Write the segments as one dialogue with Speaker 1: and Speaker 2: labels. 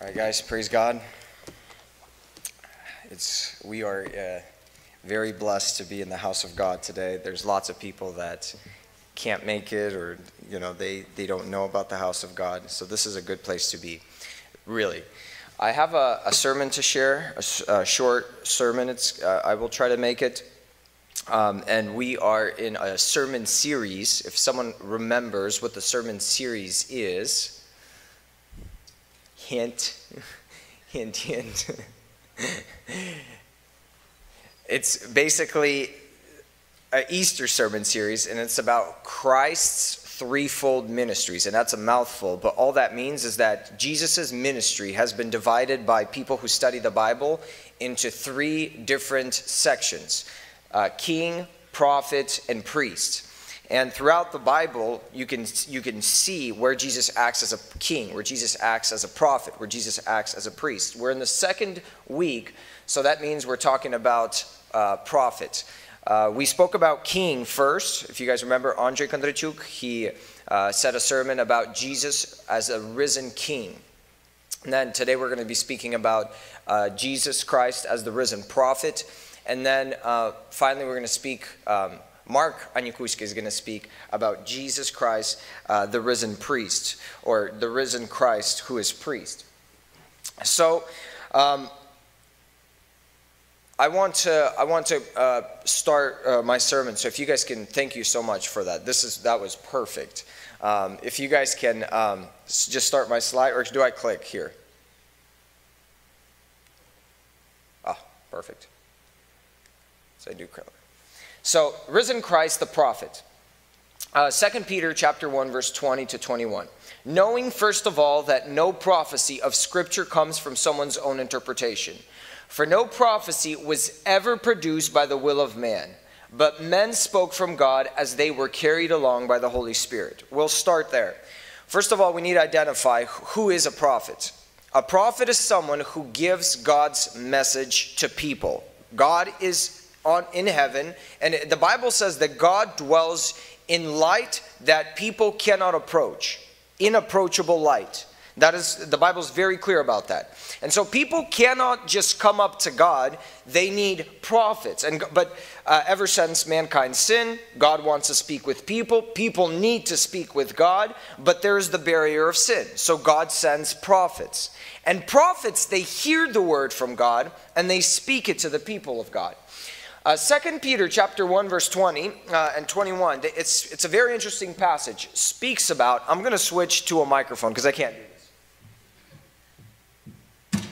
Speaker 1: All right, guys, praise God. It's we are uh, very blessed to be in the house of God today. There's lots of people that can't make it, or you know, they they don't know about the house of God. So this is a good place to be, really. I have a, a sermon to share, a, a short sermon. It's uh, I will try to make it. Um, and we are in a sermon series. If someone remembers what the sermon series is, hint, hint, hint. it's basically an Easter sermon series, and it's about Christ's threefold ministries, and that's a mouthful. But all that means is that Jesus' ministry has been divided by people who study the Bible into three different sections uh, king, prophet, and priest. And throughout the Bible, you can, you can see where Jesus acts as a king, where Jesus acts as a prophet, where Jesus acts as a priest. We're in the second week, so that means we're talking about uh, prophet. Uh, we spoke about king first. If you guys remember, Andre Kondrachuk, he uh, said a sermon about Jesus as a risen king. And then today we're going to be speaking about uh, Jesus Christ as the risen prophet. And then uh, finally, we're going to speak. Um, Mark Anyukushka is going to speak about Jesus Christ, uh, the risen priest, or the risen Christ who is priest. So, um, I want to I want to uh, start uh, my sermon. So if you guys can, thank you so much for that. This is that was perfect. Um, if you guys can um, just start my slide, or do I click here? Ah, perfect. So I do click. So, risen Christ the prophet. Uh, 2 Peter chapter 1 verse 20 to 21. Knowing first of all that no prophecy of scripture comes from someone's own interpretation. For no prophecy was ever produced by the will of man, but men spoke from God as they were carried along by the Holy Spirit. We'll start there. First of all, we need to identify who is a prophet. A prophet is someone who gives God's message to people. God is on in heaven and the bible says that god dwells in light that people cannot approach inapproachable light. That is the bible is very clear about that. And so people cannot just come up to god. They need prophets. And but uh, ever since mankind sinned god wants to speak with people. People need to speak with god but there is the barrier of sin. So god sends prophets. And prophets they hear the word from god and they speak it to the people of god uh, 2 Peter chapter 1 verse 20 uh, and 21, it's, it's a very interesting passage, speaks about, I'm going to switch to a microphone because I can't do this.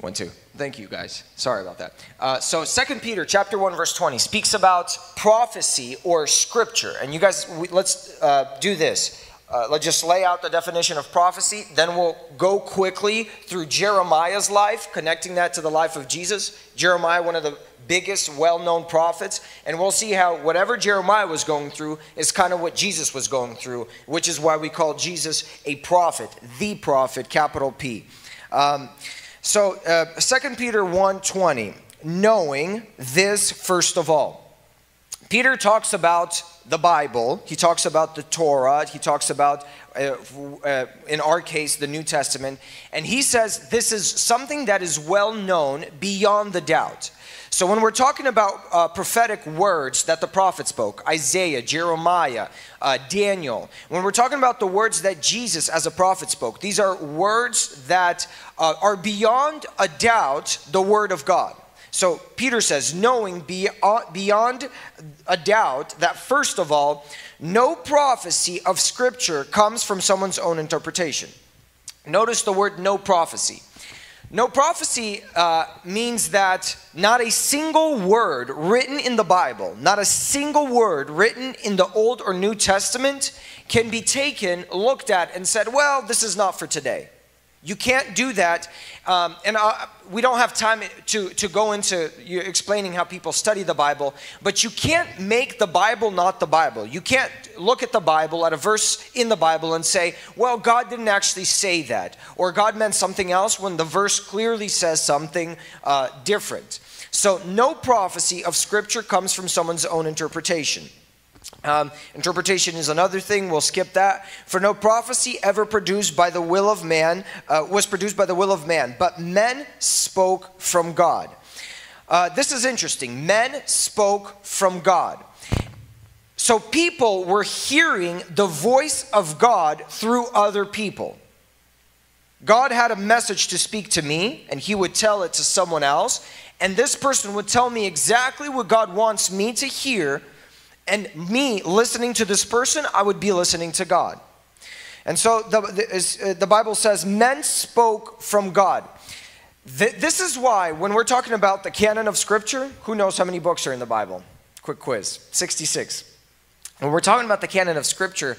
Speaker 1: One, two. Thank you guys. Sorry about that. Uh, so 2 Peter chapter 1 verse 20 speaks about prophecy or scripture. And you guys, we, let's uh, do this. Uh, let's just lay out the definition of prophecy. Then we'll go quickly through Jeremiah's life, connecting that to the life of Jesus. Jeremiah, one of the biggest well known prophets. And we'll see how whatever Jeremiah was going through is kind of what Jesus was going through, which is why we call Jesus a prophet, the prophet, capital P. Um, so uh, 2 Peter 1.20, knowing this first of all. Peter talks about the Bible, he talks about the Torah, he talks about, uh, uh, in our case, the New Testament, and he says this is something that is well known beyond the doubt. So, when we're talking about uh, prophetic words that the prophet spoke, Isaiah, Jeremiah, uh, Daniel, when we're talking about the words that Jesus as a prophet spoke, these are words that uh, are beyond a doubt the word of God. So, Peter says, knowing beyond a doubt that, first of all, no prophecy of Scripture comes from someone's own interpretation. Notice the word no prophecy. No prophecy uh, means that not a single word written in the Bible, not a single word written in the Old or New Testament can be taken, looked at, and said, well, this is not for today. You can't do that. Um, and uh, we don't have time to, to go into explaining how people study the Bible, but you can't make the Bible not the Bible. You can't look at the Bible, at a verse in the Bible, and say, well, God didn't actually say that, or God meant something else when the verse clearly says something uh, different. So, no prophecy of Scripture comes from someone's own interpretation. Um, interpretation is another thing. We'll skip that. For no prophecy ever produced by the will of man uh, was produced by the will of man, but men spoke from God. Uh, this is interesting. Men spoke from God. So people were hearing the voice of God through other people. God had a message to speak to me, and He would tell it to someone else, and this person would tell me exactly what God wants me to hear and me listening to this person, I would be listening to God. And so the, the, uh, the Bible says, men spoke from God. This is why, when we're talking about the canon of Scripture, who knows how many books are in the Bible? Quick quiz 66. When we're talking about the canon of Scripture,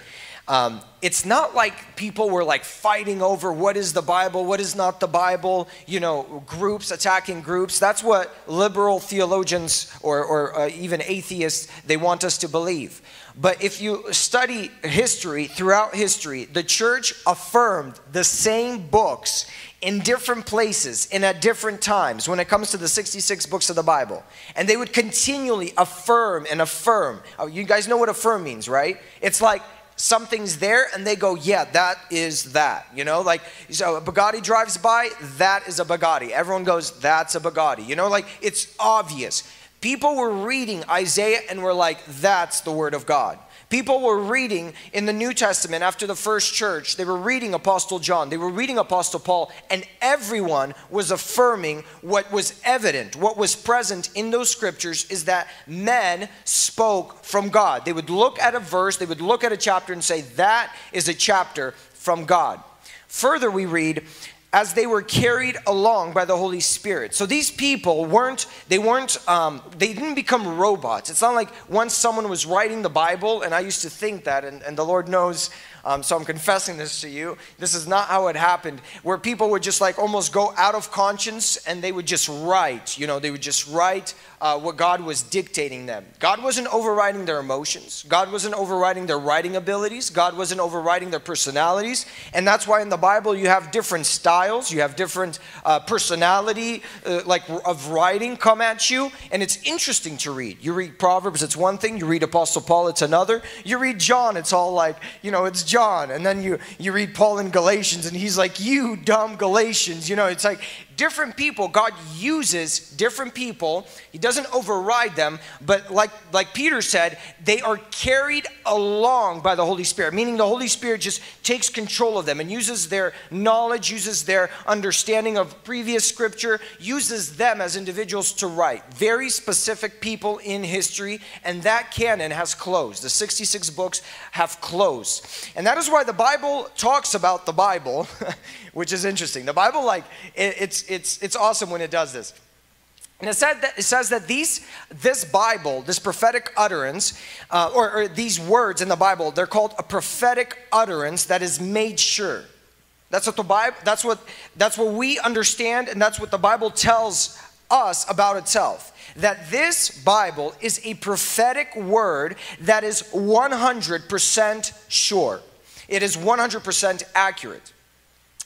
Speaker 1: um, it's not like people were like fighting over what is the Bible, what is not the Bible, you know, groups attacking groups. That's what liberal theologians or, or uh, even atheists, they want us to believe. But if you study history, throughout history, the church affirmed the same books in different places and at different times when it comes to the 66 books of the Bible. And they would continually affirm and affirm. Oh, you guys know what affirm means, right? It's like something's there and they go, yeah, that is that. You know, like so a Bugatti drives by, that is a Bugatti. Everyone goes, that's a Bugatti. You know, like it's obvious. People were reading Isaiah and were like, that's the word of God. People were reading in the New Testament after the first church, they were reading Apostle John, they were reading Apostle Paul, and everyone was affirming what was evident, what was present in those scriptures is that men spoke from God. They would look at a verse, they would look at a chapter and say, That is a chapter from God. Further, we read, as they were carried along by the Holy Spirit. So these people weren't, they weren't, um, they didn't become robots. It's not like once someone was writing the Bible, and I used to think that, and, and the Lord knows um, so I'm confessing this to you. This is not how it happened, where people would just like almost go out of conscience and they would just write. You know, they would just write uh, what God was dictating them. God wasn't overriding their emotions, God wasn't overriding their writing abilities, God wasn't overriding their personalities. And that's why in the Bible you have different styles, you have different uh, personality, uh, like of writing come at you. And it's interesting to read. You read Proverbs, it's one thing. You read Apostle Paul, it's another. You read John, it's all like, you know, it's John. And then you, you read Paul in Galatians, and he's like, You dumb Galatians. You know, it's like different people, God uses different people. He doesn't override them, but like, like Peter said, they are carried along by the Holy Spirit, meaning the Holy Spirit just takes control of them and uses their knowledge, uses their understanding of previous scripture, uses them as individuals to write. Very specific people in history, and that canon has closed. The 66 books have closed. And that is why the Bible talks about the Bible, which is interesting. The Bible, like, it, it's it's, it's awesome when it does this. And it, said that, it says that these, this Bible, this prophetic utterance, uh, or, or these words in the Bible, they're called a prophetic utterance that is made sure. That's what the Bible, that's what, that's what we understand, and that's what the Bible tells us about itself. That this Bible is a prophetic word that is 100% sure. It is 100% accurate.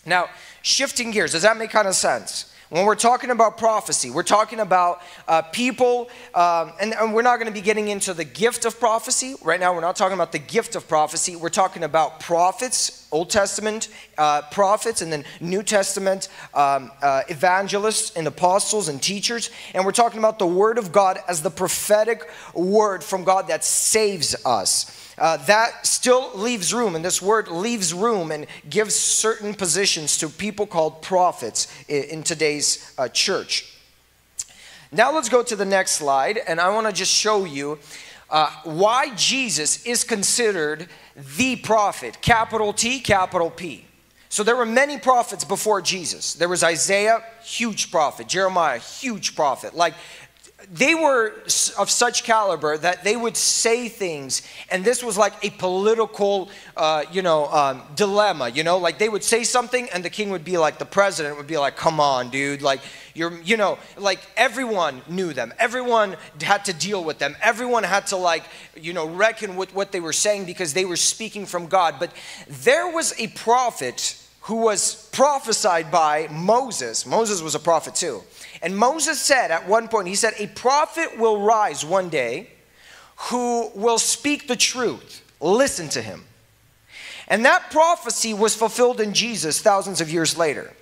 Speaker 1: Now, shifting gears, does that make kind of sense? When we're talking about prophecy, we're talking about uh, people, um, and, and, we're not going to be getting into the gift of prophecy. Right now, we're not talking about the gift of prophecy. We're talking about prophets, Old Testament uh, prophets, and then New Testament um, uh, evangelists and apostles and teachers. And we're talking about the Word of God as the prophetic word from God that saves us uh, that still leaves room, and this word leaves room and gives certain positions to people called prophets in, in today's uh, church. Now let's go to the next slide, and I want to just show you uh, why Jesus is considered the prophet, capital T, capital P. So there were many prophets before Jesus. There was Isaiah, huge prophet, Jeremiah, huge prophet. Like they were of such caliber that they would say things, and this was like a political, uh, you know, um, dilemma. You know, like they would say something, and the king would be like, the president would be like, "Come on, dude! Like you're, you know, like everyone knew them. Everyone had to deal with them. Everyone had to like, you know, reckon with what they were saying because they were speaking from God. But there was a prophet who was prophesied by Moses. Moses was a prophet too. And Moses said at one point, he said, A prophet will rise one day who will speak the truth. Listen to him. And that prophecy was fulfilled in Jesus thousands of years later.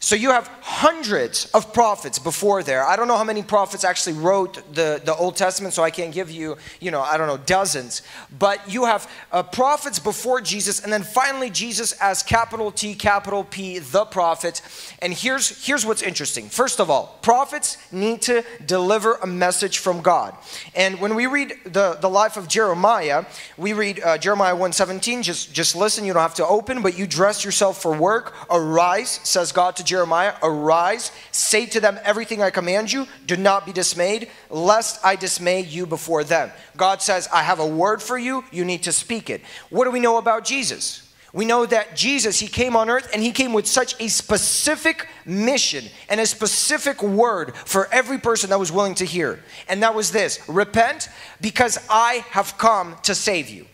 Speaker 1: So you have hundreds of prophets before there. I don't know how many prophets actually wrote the, the Old Testament, so I can't give you, you know, I don't know, dozens. But you have uh, prophets before Jesus, and then finally Jesus as capital T, capital P, the prophet. And here's, here's what's interesting. First of all, prophets need to deliver a message from God. And when we read the, the life of Jeremiah, we read uh, Jeremiah 1.17, just, just listen, you don't have to open, but you dress yourself for work. Arise, says God to Jeremiah, Arise, say to them everything I command you, do not be dismayed, lest I dismay you before them. God says, I have a word for you, you need to speak it. What do we know about Jesus? We know that Jesus, he came on earth and he came with such a specific mission and a specific word for every person that was willing to hear. And that was this repent because I have come to save you.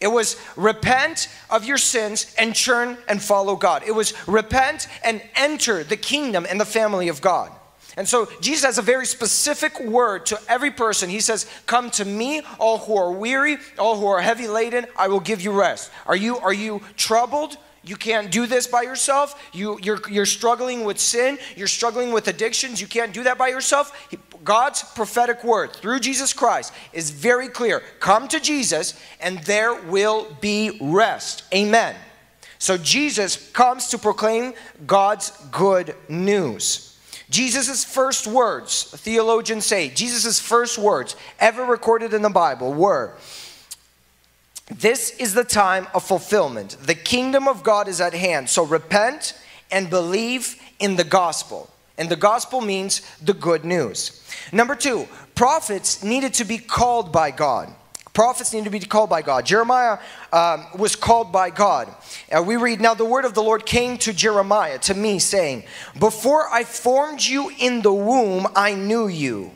Speaker 1: It was repent of your sins and turn and follow God. It was repent and enter the kingdom and the family of God. And so Jesus has a very specific word to every person. He says, "Come to me, all who are weary, all who are heavy laden, I will give you rest." Are you are you troubled? You can't do this by yourself. You, you're, you're struggling with sin. You're struggling with addictions. You can't do that by yourself. God's prophetic word through Jesus Christ is very clear. Come to Jesus, and there will be rest. Amen. So Jesus comes to proclaim God's good news. Jesus' first words, theologians say, Jesus' first words ever recorded in the Bible were, This is the time of fulfillment. The kingdom of God is at hand. So repent and believe in the gospel. And the gospel means the good news. Number two, prophets needed to be called by God. Prophets needed to be called by God. Jeremiah um, was called by God. Uh, we read, Now the word of the Lord came to Jeremiah, to me, saying, Before I formed you in the womb, I knew you.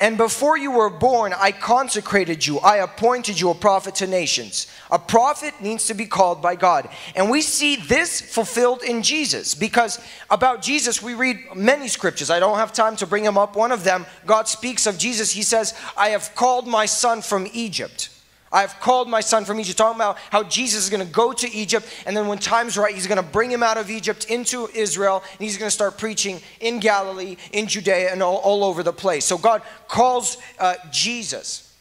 Speaker 1: And before you were born, I consecrated you. I appointed you a prophet to nations. A prophet needs to be called by God. And we see this fulfilled in Jesus because about Jesus, we read many scriptures. I don't have time to bring them up. One of them, God speaks of Jesus. He says, I have called my son from Egypt. I've called my son from Egypt, talking about how Jesus is going to go to Egypt, and then when time's right, he's going to bring him out of Egypt into Israel, and he's going to start preaching in Galilee, in Judea, and all, all over the place. So God calls uh, Jesus.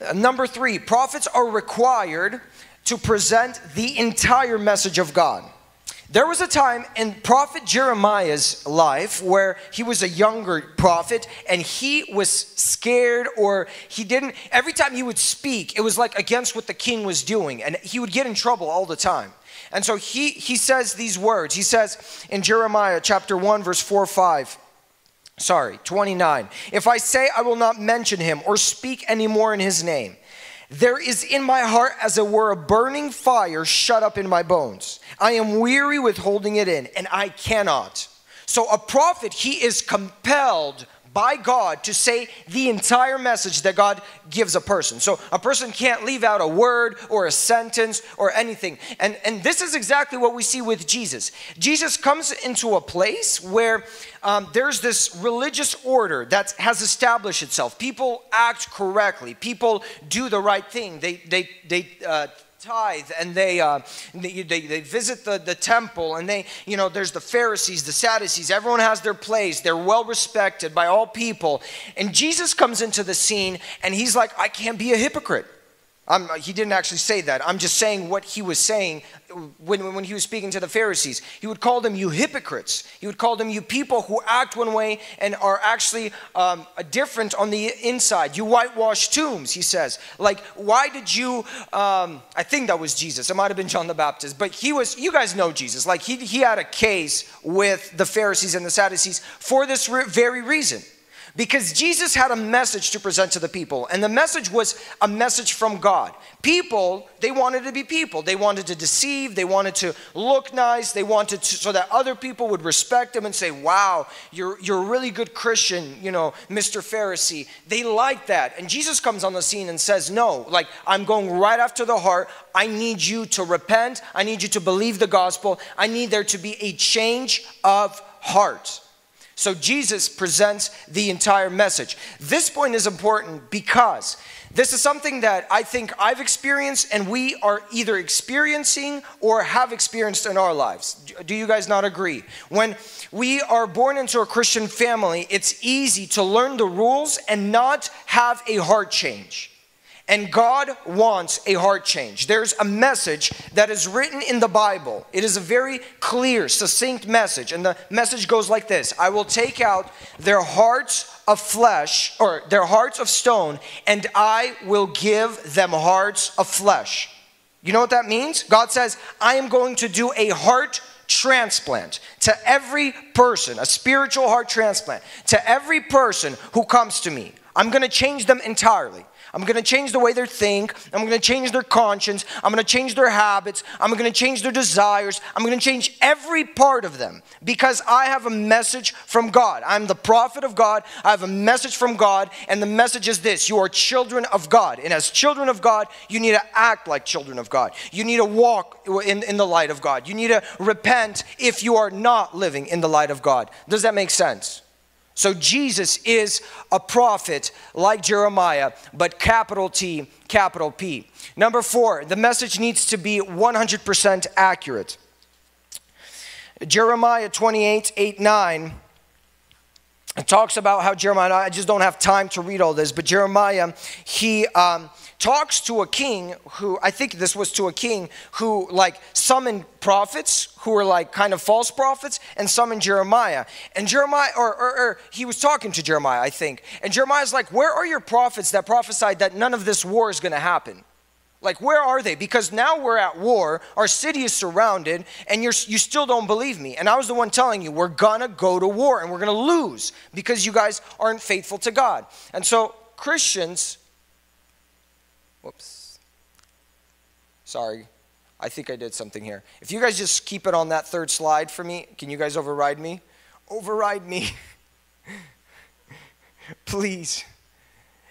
Speaker 1: Uh, number three, prophets are required to present the entire message of God. There was a time in prophet Jeremiah's life where he was a younger prophet and he was scared or he didn't, every time he would speak, it was like against what the king was doing and he would get in trouble all the time. And so he, he says these words. He says in Jeremiah chapter 1, verse 4 5, sorry, 29, if I say I will not mention him or speak anymore in his name, there is in my heart as it were a burning fire shut up in my bones. I am weary with holding it in, and I cannot. So, a prophet, he is compelled by God to say the entire message that God gives a person. So a person can't leave out a word or a sentence or anything. And, and this is exactly what we see with Jesus. Jesus comes into a place where um, there's this religious order that has established itself. People act correctly, people do the right thing. They, they, they, uh, tithe and they, uh, they, they, they, visit the, the temple and they, you know, there's the Pharisees, the Sadducees, everyone has their place. They're well respected by all people. And Jesus comes into the scene and he's like, I can't be a hypocrite. I'm, he didn't actually say that. I'm just saying what he was saying when, when he was speaking to the Pharisees. He would call them you hypocrites. He would call them you people who act one way and are actually um, different on the inside. You whitewash tombs, he says. Like, why did you, um, I think that was Jesus. It might have been John the Baptist. But he was, you guys know Jesus. Like, he, he had a case with the Pharisees and the Sadducees for this re- very reason. Because Jesus had a message to present to the people, and the message was a message from God. People, they wanted to be people. They wanted to deceive, they wanted to look nice, they wanted to, so that other people would respect them and say, Wow, you're, you're a really good Christian, you know, Mr. Pharisee. They like that. And Jesus comes on the scene and says, No, like, I'm going right after the heart. I need you to repent, I need you to believe the gospel, I need there to be a change of heart. So Jesus presents the entire message. This point is important because this is something that I think I've experienced and we are either experiencing or have experienced in our lives. Do you guys not agree? When we are born into a Christian family, it's easy to learn the rules and not have a heart change. And God wants a heart change. There's a message that is written in the Bible. It is a very clear, succinct message. And the message goes like this I will take out their hearts of flesh, or their hearts of stone, and I will give them hearts of flesh. You know what that means? God says, I am going to do a heart transplant to every person, a spiritual heart transplant, to every person who comes to me. I'm going to change them entirely. I'm going to change the way they think. I'm going to change their conscience. I'm going to change their habits. I'm going to change their desires. I'm going to change every part of them because I have a message from God. I'm the prophet of God. I have a message from God, and the message is this you are children of God. And as children of God, you need to act like children of God. You need to walk in, in the light of God. You need to repent if you are not living in the light of God. Does that make sense? So Jesus is a prophet like Jeremiah, but capital T, capital P. Number four, the message needs to be 100% accurate. Jeremiah 28 8 9 it talks about how Jeremiah, I just don't have time to read all this, but Jeremiah, he um, talks to a king who, I think this was to a king who like summoned prophets who were like kind of false prophets and summoned Jeremiah. And Jeremiah, or, or, or he was talking to Jeremiah, I think. And Jeremiah's like, Where are your prophets that prophesied that none of this war is going to happen? Like, where are they? Because now we're at war, our city is surrounded, and you're, you still don't believe me. And I was the one telling you, we're gonna go to war and we're gonna lose because you guys aren't faithful to God. And so, Christians, whoops, sorry, I think I did something here. If you guys just keep it on that third slide for me, can you guys override me? Override me. Please.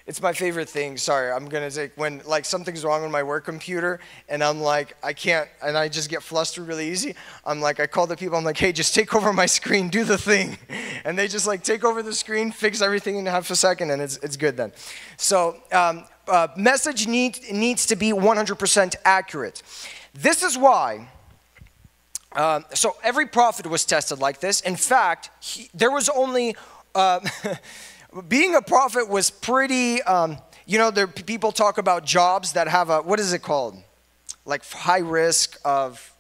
Speaker 1: It's my favorite thing. Sorry, I'm gonna say when like something's wrong on my work computer and I'm like I can't and I just get flustered really easy. I'm like I call the people. I'm like, hey, just take over my screen, do the thing, and they just like take over the screen, fix everything in half a second, and it's it's good then. So um, uh, message need, needs to be 100% accurate. This is why. Uh, so every prophet was tested like this. In fact, he, there was only. Uh, being a prophet was pretty, um, you know, there people talk about jobs that have a, what is it called? Like high risk of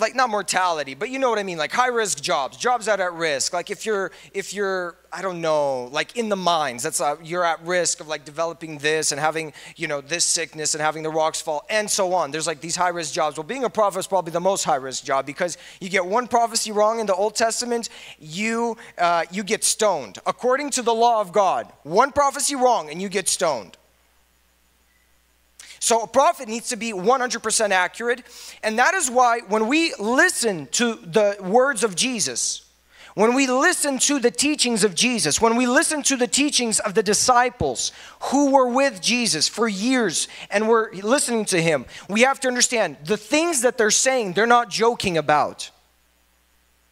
Speaker 1: like not mortality, but you know what I mean, like high risk jobs, jobs that are at risk. Like if you're if you're I don't know, like in the mines, that's a, you're at risk of like developing this and having you know this sickness and having the rocks fall and so on. There's like these high risk jobs. Well, being a prophet is probably the most high risk job because you get one prophecy wrong in the Old Testament, you uh, you get stoned according to the law of God. One prophecy wrong and you get stoned. So a prophet needs to be 100% accurate. And that is why when we listen to the words of Jesus, when we listen to the teachings of Jesus, when we listen to the teachings of the disciples who were with Jesus for years and were listening to him, we have to understand the things that they're saying, they're not joking about.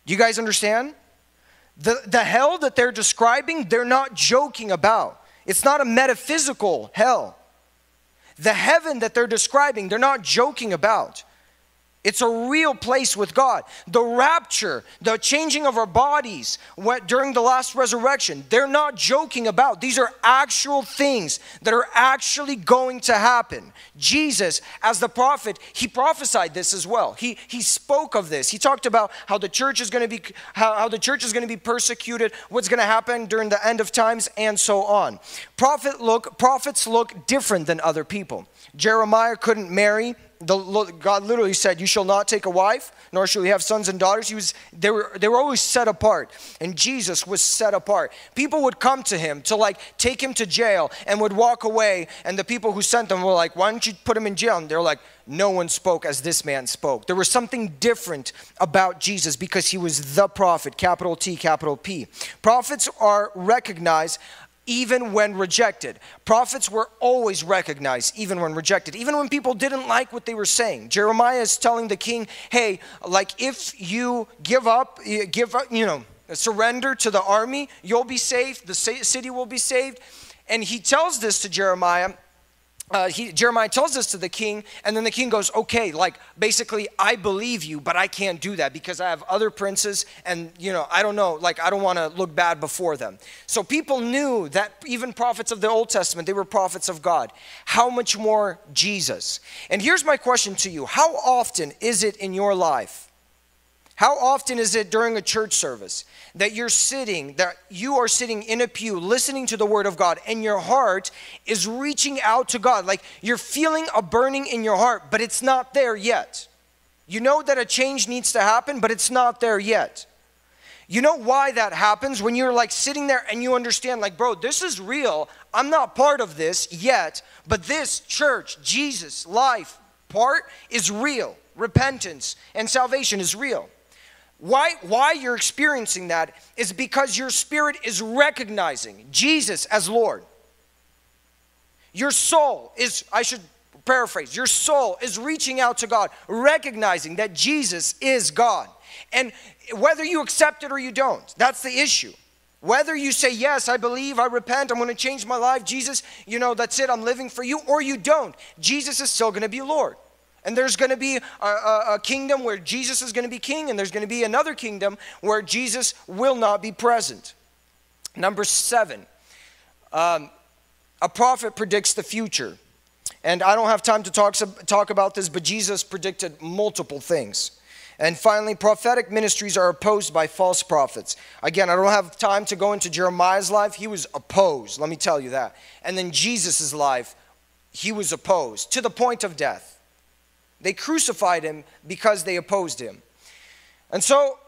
Speaker 1: You guys understand? The, the hell that they're describing, they're not joking about. It's not a metaphysical hell. The heaven that they're describing, they're not joking about. It's a real place with God. The rapture, the changing of our bodies during the last resurrection, they're not joking about. These are actual things that are actually going to happen. Jesus, as the prophet, he prophesied this as well. He, he spoke of this. He talked about how the church is going to be how, how the church is going to be persecuted, what's going to happen during the end of times, and so on. Prophet look, prophets look different than other people. Jeremiah couldn't marry the, God literally said, "You shall not take a wife, nor shall you have sons and daughters." He was, they were, they were always set apart, and Jesus was set apart. People would come to him to like take him to jail, and would walk away. And the people who sent them were like, "Why don't you put him in jail?" And they're like, "No one spoke as this man spoke." There was something different about Jesus because he was the prophet, capital T, capital P. Prophets are recognized even when rejected. Prophets were always recognized, even when rejected, even when people didn't like what they were saying. Jeremiah is telling the king, hey, like if you give up, give up, you know, surrender to the army, you'll be safe, the city will be saved. And he tells this to Jeremiah uh, he, Jeremiah tells this to the king, and then the king goes, Okay, like basically, I believe you, but I can't do that because I have other princes, and you know, I don't know, like, I don't want to look bad before them. So people knew that even prophets of the Old Testament, they were prophets of God. How much more Jesus? And here's my question to you How often is it in your life? How often is it during a church service that you're sitting, that you are sitting in a pew listening to the Word of God and your heart is reaching out to God? Like you're feeling a burning in your heart, but it's not there yet. You know that a change needs to happen, but it's not there yet. You know why that happens when you're like sitting there and you understand, like, bro, this is real. I'm not part of this yet, but this church, Jesus, life part is real. Repentance and salvation is real. Why, why you're experiencing that is because your spirit is recognizing Jesus as Lord. Your soul is, I should paraphrase, your soul is reaching out to God, recognizing that Jesus is God. And whether you accept it or you don't, that's the issue. Whether you say, Yes, I believe, I repent, I'm going to change my life, Jesus, you know, that's it, I'm living for you, or you don't, Jesus is still going to be Lord. And there's going to be a, a, a, kingdom where Jesus is going to be king, and there's going to be another kingdom where Jesus will not be present. Number seven, um, a prophet predicts the future. And I don't have time to talk, talk about this, but Jesus predicted multiple things. And finally, prophetic ministries are opposed by false prophets. Again, I don't have time to go into Jeremiah's life. He was opposed, let me tell you that. And then Jesus' life, he was opposed to the point of death. They crucified him because they opposed him. And so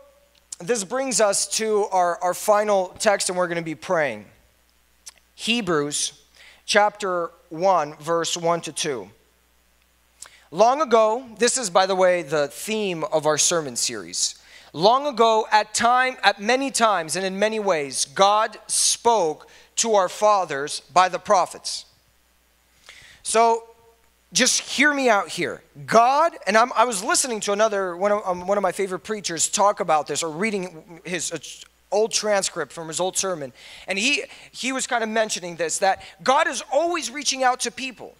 Speaker 1: this brings us to our, our final text, and we're going to be praying. Hebrews chapter 1, verse 1 to 2. Long ago, this is, by the way, the theme of our sermon series. Long ago, at time, at many times and in many ways, God spoke to our fathers by the prophets. So just hear me out here. God, and I'm, i was listening to another, one of, um, one of my favorite preachers talk about this, or reading his uh, old transcript from his old sermon. And he, he was kind of mentioning this that God is always reaching out to people.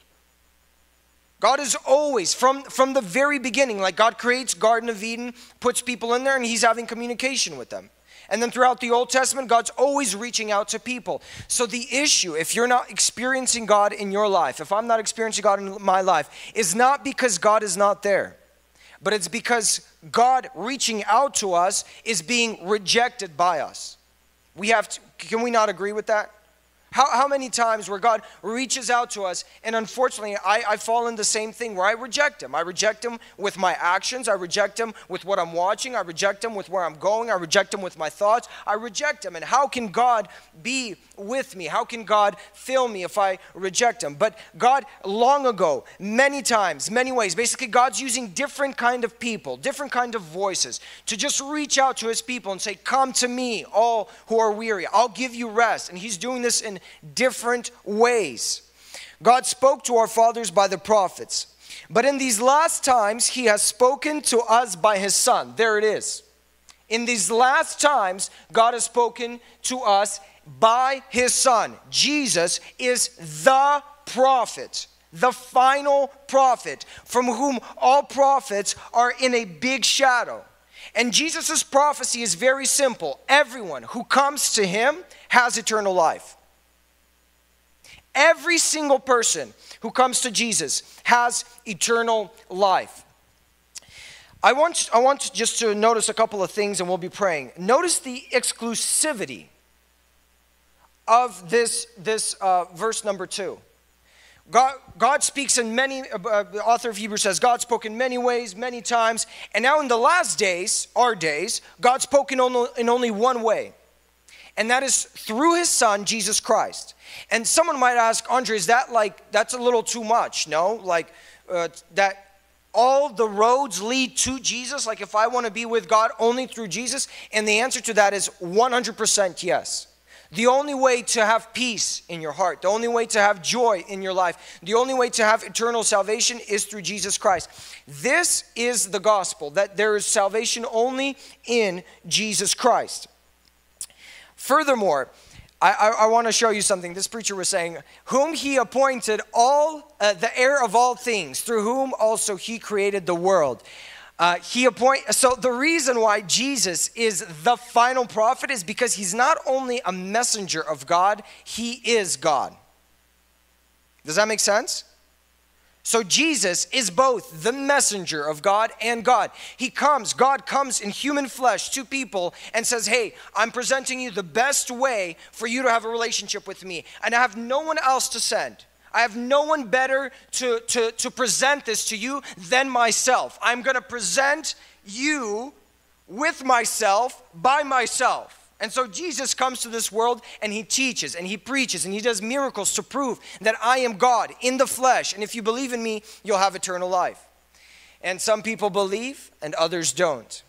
Speaker 1: God is always, from, from the very beginning, like God creates Garden of Eden, puts people in there, and he's having communication with them. And then throughout the Old Testament, God's always reaching out to people. So the issue, if you're not experiencing God in your life, if I'm not experiencing God in my life, is not because God is not there, but it's because God reaching out to us is being rejected by us. We have to, can we not agree with that? How, how many times where God reaches out to us, and unfortunately, I, I fall in the same thing where I reject Him. I reject Him with my actions, I reject Him with what I'm watching, I reject Him with where I'm going, I reject Him with my thoughts, I reject Him. And how can God be with me? How can God fill me if I reject Him? But God, long ago, many times, many ways, basically, God's using different kind of people, different kind of voices to just reach out to His people and say, Come to me, all who are weary, I'll give you rest. And He's doing this in different ways. God spoke to our fathers by the prophets, but in these last times, He has spoken to us by His Son. There it is. In these last times, God has spoken to us by His Son. Jesus is the prophet the final prophet, from whom all prophets are in a big shadow. And Jesus' prophecy is very simple everyone who comes to him has eternal life. Every single person who comes to Jesus has eternal life. I want, I want just to notice a couple of things and we'll be praying. Notice the exclusivity of this, this uh, verse number two. God, God speaks in many, uh, uh, the author of Hebrews says, God spoke in many ways, many times. And now in the last days, our days, God spoke in only, in only one way. And that is through his son, Jesus Christ. And someone might ask, Andrey, is that like, that's a little too much? No? Like, uh, that all the roads lead to Jesus? Like, if I want to be with God only through Jesus? And the answer to that is 100% yes. The only way to have peace in your heart, the only way to have joy in your life, the only way to have eternal salvation is through Jesus Christ. This is the gospel that there is salvation only in Jesus Christ. Furthermore, I, I, I want to show you something. This preacher was saying, Whom he appointed all, uh, the heir of all things, through whom also he created the world. Uh, he appoint so the reason why Jesus is the final prophet is because he's not only a messenger of God, he is God. Does that make sense? So Jesus is both the messenger of God and God. He comes, God comes in human flesh to people and says, Hey, I'm presenting you the best way for you to have a relationship with me, and I have no one else to send. I have no one better to, to, to present this to you than myself. I'm going to present you with myself by myself. And so Jesus comes to this world and he teaches and he preaches and he does miracles to prove that I am God in the flesh. And if you believe in me, you'll have eternal life. And some people believe and others don't.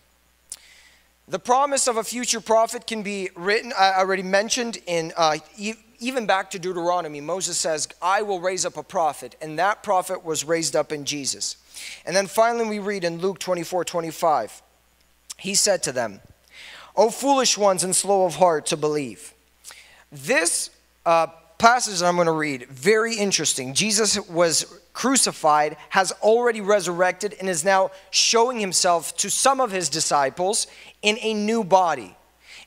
Speaker 1: The promise of a future prophet can be written, I already mentioned in uh, even back to Deuteronomy, Moses says, I will raise up a prophet, and that prophet was raised up in Jesus. And then finally, we read in Luke 24 25, he said to them, O foolish ones and slow of heart to believe. This uh, passage I'm going to read, very interesting. Jesus was crucified, has already resurrected, and is now showing himself to some of his disciples in a new body.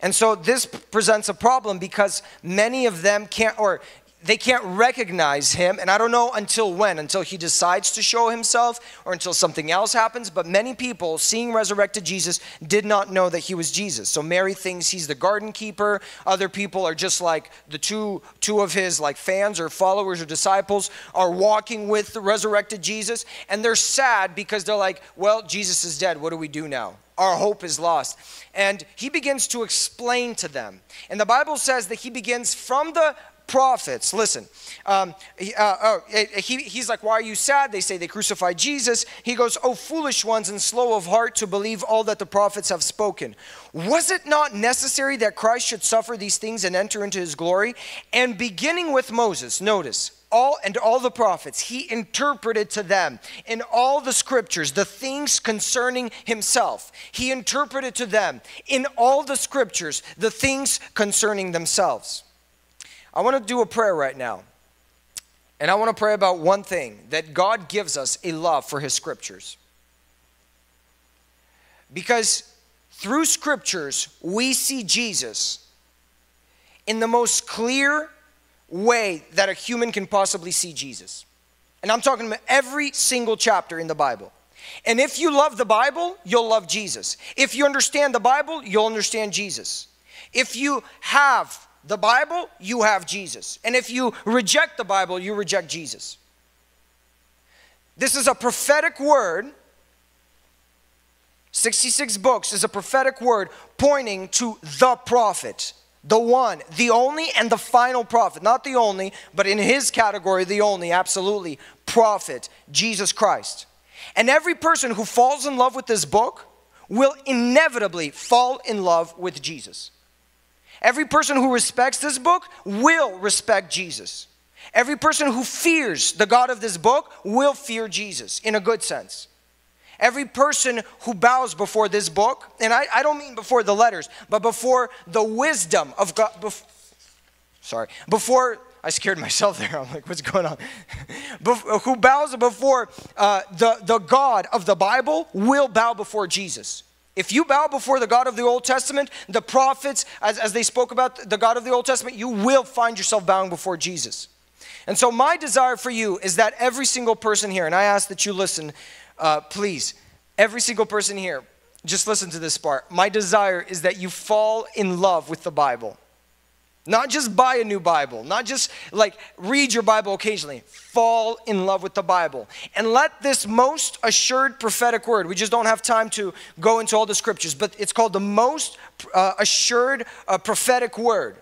Speaker 1: And so this presents a problem because many of them can't, or they can't recognize him, and I don't know until when, until he decides to show himself or until something else happens. But many people, seeing resurrected Jesus, did not know that he was Jesus. So Mary thinks he's the garden keeper. Other people are just like the two, two of his like fans or followers or disciples are walking with the resurrected Jesus, and they're sad because they're like, well, Jesus is dead. What do we do now? Our hope is lost. And he begins to explain to them. And the Bible says that he begins from the prophets. Listen, um, he, uh, oh, he, he's like, Why are you sad? They say they crucified Jesus. He goes, Oh, foolish ones and slow of heart to believe all that the prophets have spoken. Was it not necessary that Christ should suffer these things and enter into his glory? And beginning with Moses, notice, all and all the prophets he interpreted to them in all the scriptures the things concerning himself he interpreted to them in all the scriptures the things concerning themselves I want to do a prayer right now. And I want to pray about one thing that God gives us a love for His scriptures. Because through scriptures, we see Jesus in the most clear way that a human can possibly see Jesus. And I'm talking about every single chapter in the Bible. And if you love the Bible, you'll love Jesus. If you understand the Bible, you'll understand Jesus. If you have the Bible, you have Jesus. And if you reject the Bible, you reject Jesus. This is a prophetic word. 66 books is a prophetic word pointing to the prophet, the one, the only, and the final prophet. Not the only, but in his category, the only, absolutely, prophet, Jesus Christ. And every person who falls in love with this book will inevitably fall in love with Jesus. Every person who respects this book will respect Jesus. Every person who fears the God of this book will fear Jesus in a good sense. Every person who bows before this book, and I, I don't mean before the letters, but before the wisdom of God, bef- sorry, before, I scared myself there. I'm like, what's going on? Bef- who bows before uh, the, the God of the Bible will bow before Jesus. If you bow before the God of the Old Testament, the prophets, as, as they spoke about the God of the Old Testament, you will find yourself bowing before Jesus. And so, my desire for you is that every single person here, and I ask that you listen, uh, please, every single person here, just listen to this part. My desire is that you fall in love with the Bible. Not just buy a new Bible, not just like read your Bible occasionally. Fall in love with the Bible. And let this most assured prophetic word, we just don't have time to go into all the scriptures, but it's called the most uh, assured uh, prophetic word.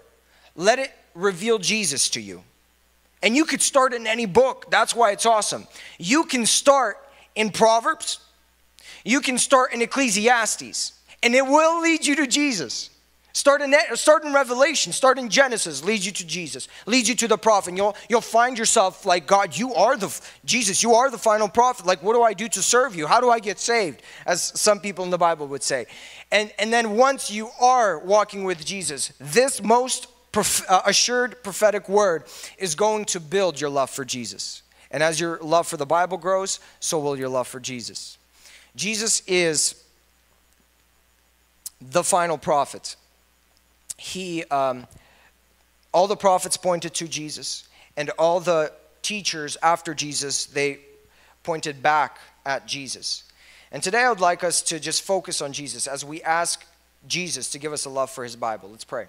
Speaker 1: Let it reveal Jesus to you. And you could start in any book. That's why it's awesome. You can start in Proverbs, you can start in Ecclesiastes, and it will lead you to Jesus. Start in, start in Revelation, start in Genesis, leads you to Jesus, leads you to the prophet. And you'll, you'll find yourself like, God, you are the, Jesus, you are the final prophet. Like, what do I do to serve you? How do I get saved? As some people in the Bible would say. And, and then once you are walking with Jesus, this most prof- uh, assured prophetic word is going to build your love for Jesus. And as your love for the Bible grows, so will your love for Jesus. Jesus is the final prophet he, um, all the prophets pointed to Jesus, and all the teachers after Jesus, they pointed back at Jesus. And today I would like us to just focus on Jesus as we ask Jesus to give us a love for his Bible. Let's pray.